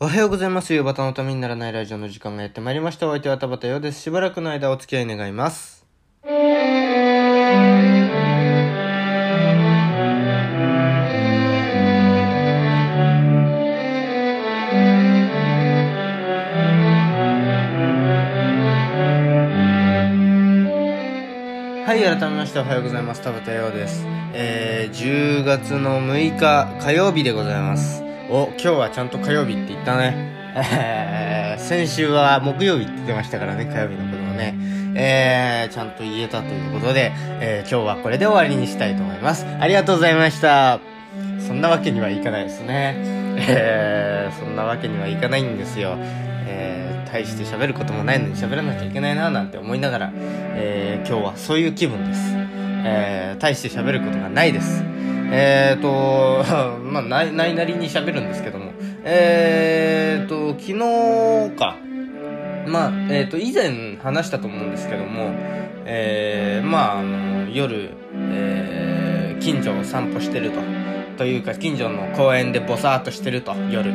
おはようございます。夕方のためにならないラジオの時間がやってまいりました。お相手は田畑陽です。しばらくの間お付き合い願います。はい、改めましておはようございます。田畑陽です。えー、10月の6日火曜日でございます。お、今日はちゃんと火曜日って言ったね。えー、先週は木曜日って言ってましたからね、火曜日のことをね。えー、ちゃんと言えたということで、えー、今日はこれで終わりにしたいと思います。ありがとうございました。そんなわけにはいかないですね。えー、そんなわけにはいかないんですよ。えー、大して喋ることもないのに喋らなきゃいけないななんて思いながら、えー、今日はそういう気分です。えー、大して喋ることがないです。えーと、まあ、ない、ないなりに喋るんですけども、えーと、昨日か、まあ、えーと、以前話したと思うんですけども、えー、まあ、あの、夜、えー、近所を散歩してると。というか、近所の公園でボサーっとしてると、夜。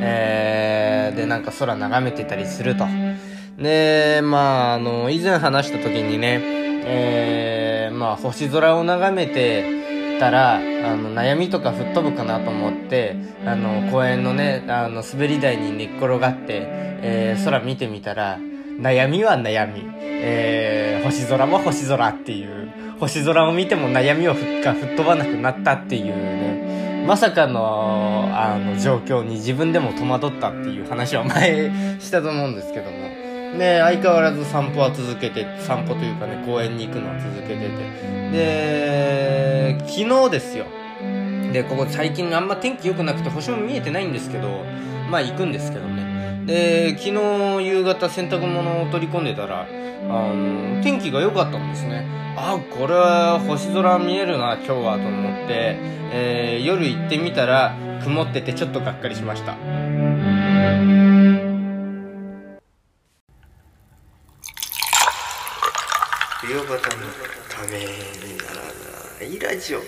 えー、で、なんか空眺めてたりすると。で、まあ、あの、以前話した時にね、えー、まあ、星空を眺めてたら、あの、悩みとか吹っ飛ぶかなと思って、あの、公園のね、あの、滑り台に寝っ転がって、えー、空見てみたら、悩みは悩み、えー、星空も星空っていう、星空を見ても悩みをふっか吹っ飛ばなくなったっていうね、まさかの、あの、状況に自分でも戸惑ったっていう話は前 したと思うんですけども。で、相変わらず散歩は続けて、散歩というかね、公園に行くのは続けてて。で、昨日ですよ。で、ここ最近あんま天気良くなくて星も見えてないんですけど、まあ行くんですけどね。で、昨日夕方洗濯物を取り込んでたら、あの、天気が良かったんですね。あ、これは星空見えるな、今日はと思って、えー、夜行ってみたら、曇っててちょっとがっかりしました。冬型のためにならないラジオ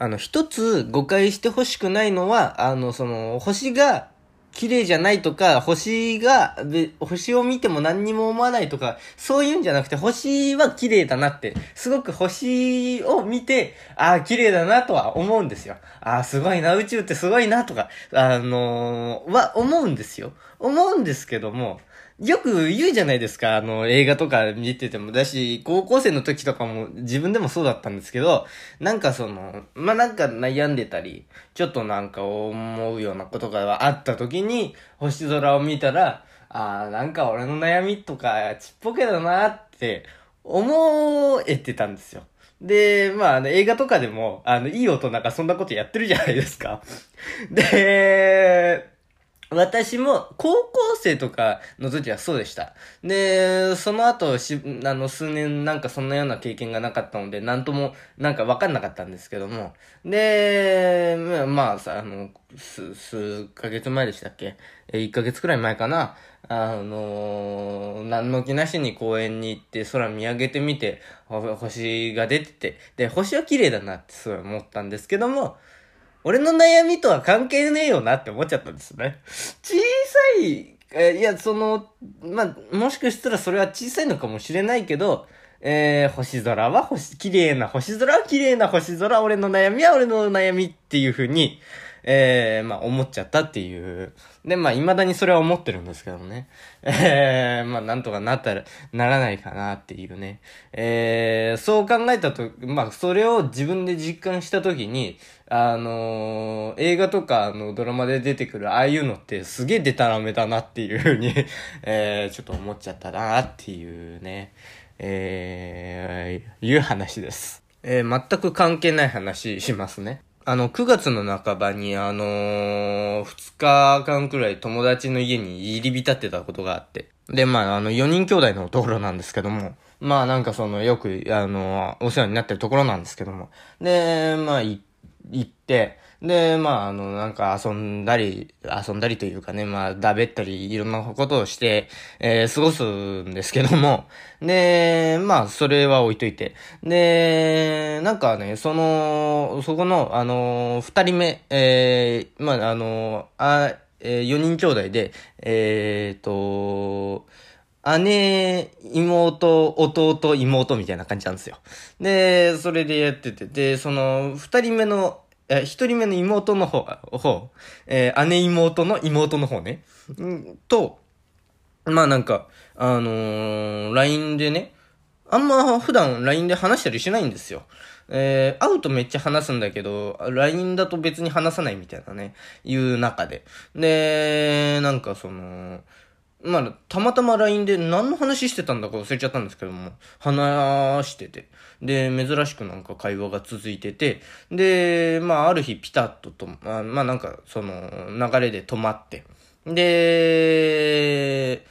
あの、一つ誤解してほしくないのは、あの、その、星が綺麗じゃないとか、星が、べ星を見ても何にも思わないとか、そういうんじゃなくて、星は綺麗だなって、すごく星を見て、ああ、綺麗だなとは思うんですよ。ああ、すごいな、宇宙ってすごいなとか、あのーは思うんですよ。思うんですけども、よく言うじゃないですか。あの、映画とか見てても。だし、高校生の時とかも自分でもそうだったんですけど、なんかその、まあ、なんか悩んでたり、ちょっとなんか思うようなことがあった時に、星空を見たら、ああ、なんか俺の悩みとかちっぽけだなって思えてたんですよ。で、まあ、あの映画とかでも、あの、いい大人がそんなことやってるじゃないですか。で、私も高校生とかの時はそうでした。で、その後し、あの、数年なんかそんなような経験がなかったので、なんともなんかわかんなかったんですけども。で、まあさ、あの、数、数ヶ月前でしたっけ？え、1ヶ月くらい前かな。あの何の気なしに公園に行って空見上げてみて、星が出てて、で、星は綺麗だなってすごい思ったんですけども、俺の悩みとは関係ねえよなって思っちゃったんですね。小さい、えいや、その、まあ、もしかしたらそれは小さいのかもしれないけど、えー、星空は星、綺麗な星空は綺麗な星空、俺の悩みは俺の悩みっていう風に、えー、まあ、思っちゃったっていう。で、まあ、未だにそれは思ってるんですけどね。えー、まあ、なんとかなったら、ならないかなっていうね。えー、そう考えたと、まあ、それを自分で実感したときに、あのー、映画とかのドラマで出てくるああいうのってすげえデタラメだなっていうふうに、えー、ちょっと思っちゃったなっていうね、えー、いう話です。えー、全く関係ない話しますね。あの、9月の半ばに、あのー、2日間くらい友達の家に入り浸ってたことがあって。で、まあ、あの、4人兄弟のところなんですけども、まあ、なんかその、よく、あのー、お世話になってるところなんですけども。で、まあ、行っ行って、で、まあ、あの、なんか遊んだり、遊んだりというかね、まあ、だべったり、いろんなことをして、えー、過ごすんですけども、で、まあ、それは置いといて。で、なんかね、その、そこの、あの、二人目、えー、まあ、あの、あ、えー、4人兄弟で、えーと、姉、妹、弟、妹みたいな感じなんですよ。で、それでやってて、で、その、二人目の、え、一人目の妹の方、方、えー、姉妹の妹の方ね。んと、まあなんか、あのー、LINE でね、あんま普段 LINE で話したりしないんですよ。えー、会うとめっちゃ話すんだけど、LINE だと別に話さないみたいなね、いう中で。で、なんかその、まあ、たまたま LINE で何の話してたんだか忘れちゃったんですけども、話してて。で、珍しくなんか会話が続いてて、で、まあ、ある日ピタッとと、まあ、まあ、なんか、その、流れで止まって、で、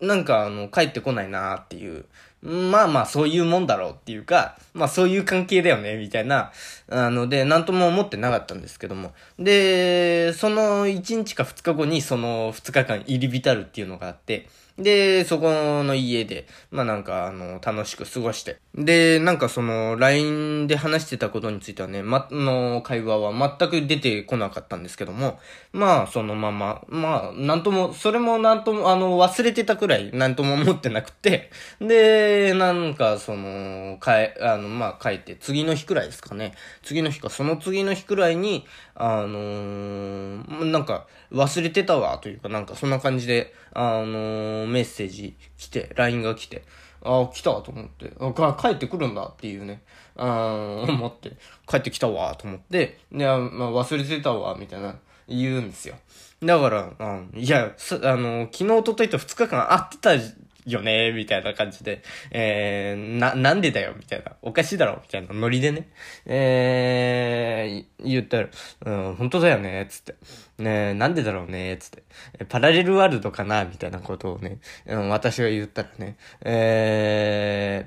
なんかあの、帰ってこないなーっていうまあまあそういうもんだろうっていうか、まあそういう関係だよね、みたいな、あので、なんとも思ってなかったんですけども。で、その1日か2日後にその2日間入り浸るっていうのがあって、で、そこの家で、まあなんか、あの、楽しく過ごして。で、なんかその、LINE で話してたことについてはね、ま、の会話は全く出てこなかったんですけども、まあ、そのまま、まあ、なんとも、それもなんとも、あの、忘れてたくらい、なんとも思ってなくて、で、なんか、その、かえ、あの、まあ、帰って、次の日くらいですかね。次の日か、その次の日くらいに、あのー、なんか、忘れてたわ、というか、なんか、そんな感じで、あのー、メッセージ来て、LINE が来て、ああ、来たと思って、あ、帰ってくるんだっていうね、あ思って、帰ってきたわ、と思って、で、まあ、忘れてたわ、みたいな、言うんですよ。だから、うん、いや、あの、昨日、おとといと2日間会ってたよねみたいな感じで、えー、な、なんでだよみたいな。おかしいだろみたいなノリでね。えー、言ったら、うん、本当だよねつって。ねなんでだろうねつって。パラレルワールドかなみたいなことをね、うん、私が言ったらね、え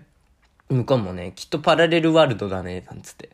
ー、向こうもね、きっとパラレルワールドだね、なんつって。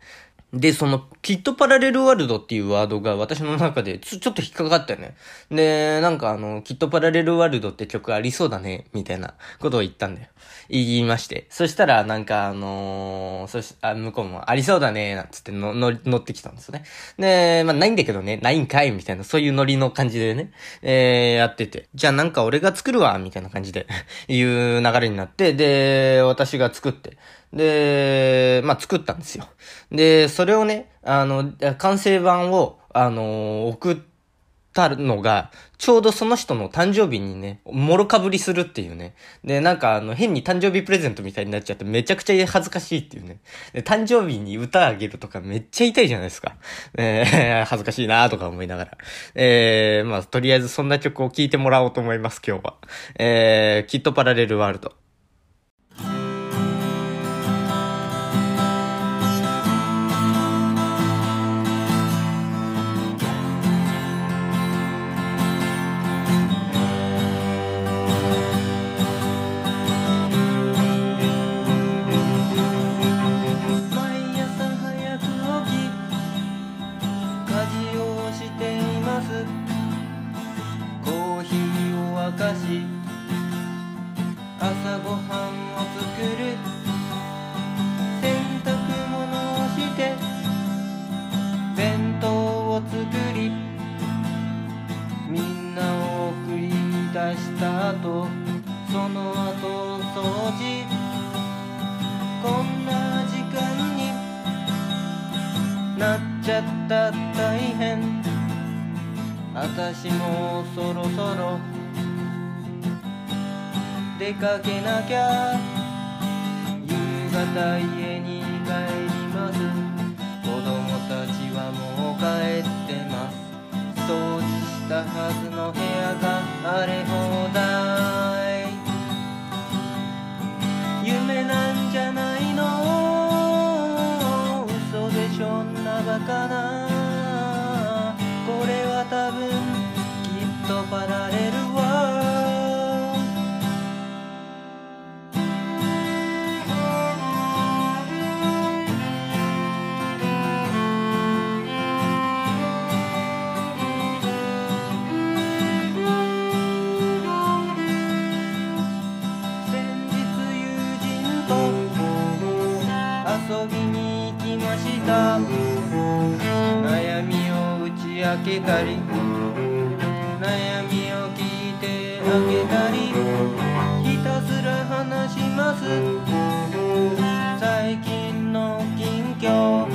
で、その、きっとパラレルワールドっていうワードが私の中でちょ、っと引っかかったよね。で、なんかあの、きっとパラレルワールドって曲ありそうだね、みたいなことを言ったんだよ。言いまして。そしたら、なんかあのー、そし、あ、向こうもありそうだね、なんつっての、の、乗ってきたんですよね。で、まあ、ないんだけどね、ないんかい、みたいな、そういうノリの感じでね、えー、やってて。じゃあなんか俺が作るわ、みたいな感じで、いう流れになって、で、私が作って。で、まあ、作ったんですよ。で、それをね、あの、完成版を、あの、送ったのが、ちょうどその人の誕生日にね、もろかぶりするっていうね。で、なんかあの、変に誕生日プレゼントみたいになっちゃってめちゃくちゃ恥ずかしいっていうね。で、誕生日に歌あげるとかめっちゃ痛いじゃないですか。えー、恥ずかしいなとか思いながら。えー、まあ、とりあえずそんな曲を聴いてもらおうと思います、今日は。えー、きっとパラレルワールド。なっちゃった大変。私もそろそろ出かけなきゃ。夕方家に帰ります。子供たちはもう帰ってます。掃除したはずの部屋が荒れ放題。夢なんかな。これは多分きっとパラレル遊びにした。悩みを打ち明けたり悩みを聞いてあげたりひたすら話します。最近の近況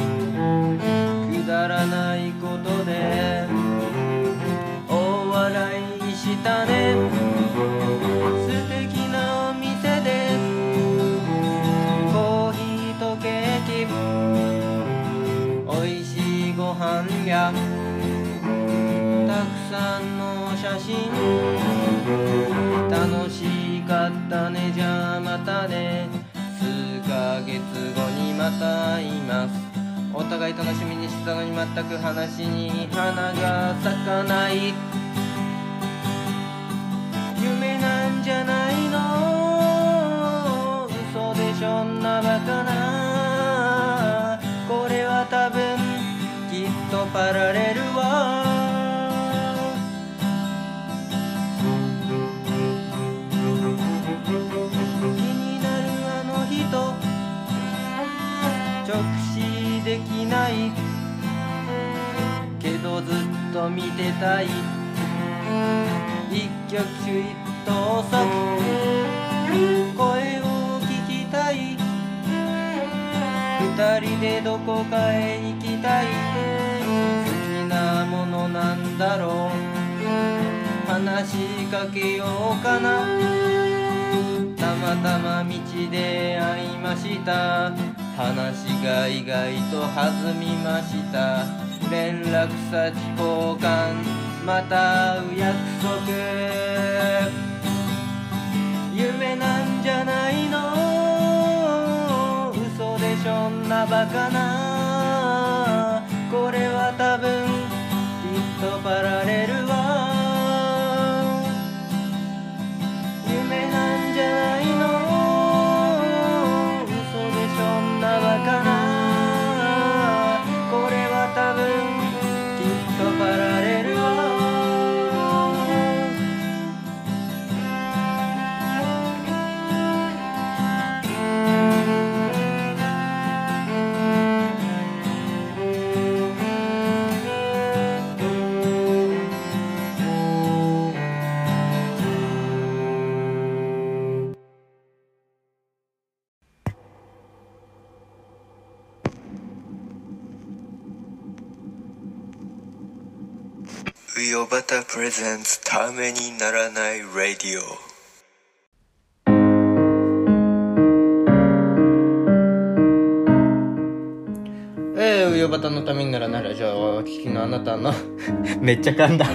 くだらないことで。全く話に花が咲かない。夢なんじゃないの？嘘でしょんなバカな。これは多分きっとパラレルは気になるあの人。直視できない。っと見てたい。一挙手一投足。声を聞きたい。二人でどこかへ行きたい。好きなものなんだろう。話しかけようかな。たまたま道で会いました。話が意外と弾みました。連絡先交換。また会う約束。夢なんじゃないの。嘘でしょんなバカな。これは多分きっとパラレルビオバタプレゼンツためにならないラディオ。えー、ウヨバタのためにならないラジオをお聞きのあなたの めっちゃ噛んだ。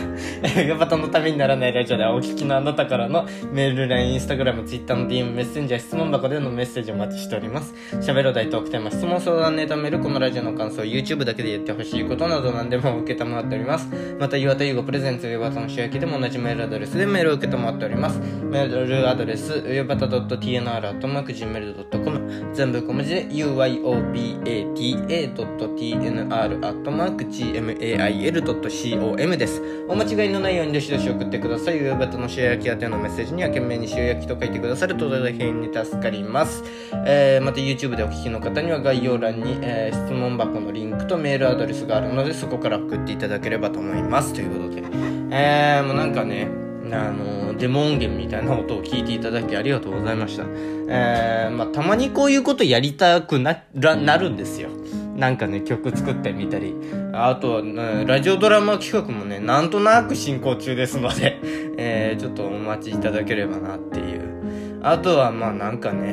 えーウヨバタのためにならないラジオではお聞きのあなたからのメール、LINE、インスタグラム、ツイッターの DM、メッセンジャー、質問箱でのメッセージをお待ちしております。喋るお題トークテーマ、質問相談ネタメール、このラジオの感想、YouTube だけで言ってほしいことなど何でも受けたまっております。また、岩田優吾プレゼンツウヨバタの主役でも同じメールアドレスでメールを受けたまっております。メールアドレス、ウヨバタ .tnr.gmail.com 全部小文字で uyobata.tnr.gmail.com om です。お間違いのないようにどしどし送ってください。ウヨバタの塩焼き宛てのメッセージには懸命に塩焼きと書いてくださると大変に助かります。えー、また YouTube でお聞きの方には概要欄に、えー質問箱のリンクとメールアドレスがあるのでそこから送っていただければと思います。ということで。えー、もうなんかね、あのデモ音源みたいな音を聞いていただきありがとうございました。えー、まあ、たまにこういうことやりたくな、らなるんですよ。なんかね、曲作ってみたり。あとは、ラジオドラマ企画もね、なんとなく進行中ですので、えー、ちょっとお待ちいただければなっていう。あとは、まあなんかね、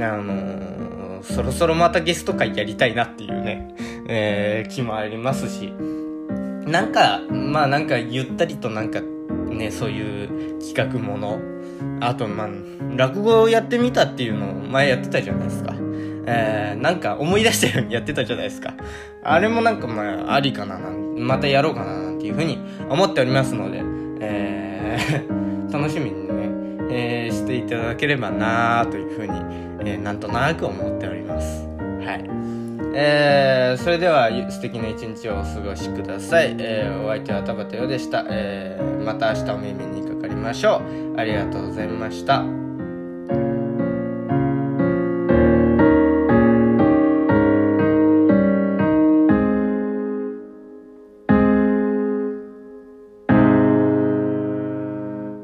あのーそろそろまたゲスト会やりたいなっていうね、えー、気もありますし、なんか、まあなんかゆったりとなんかね、そういう企画もの、あとまあ、落語をやってみたっていうのを前やってたじゃないですか。えー、なんか思い出したようにやってたじゃないですか。あれもなんかまあ、ありかな、またやろうかななんていうふうに思っておりますので、えー、楽しみにね、えー、していただければなというふうに、えー、なんとなく思っております。はい。えー、それでは素敵な一日をお過ごしください。えー、お相手は田畑よでした。えー、また明日お耳にかかりましょう。ありがとうございました。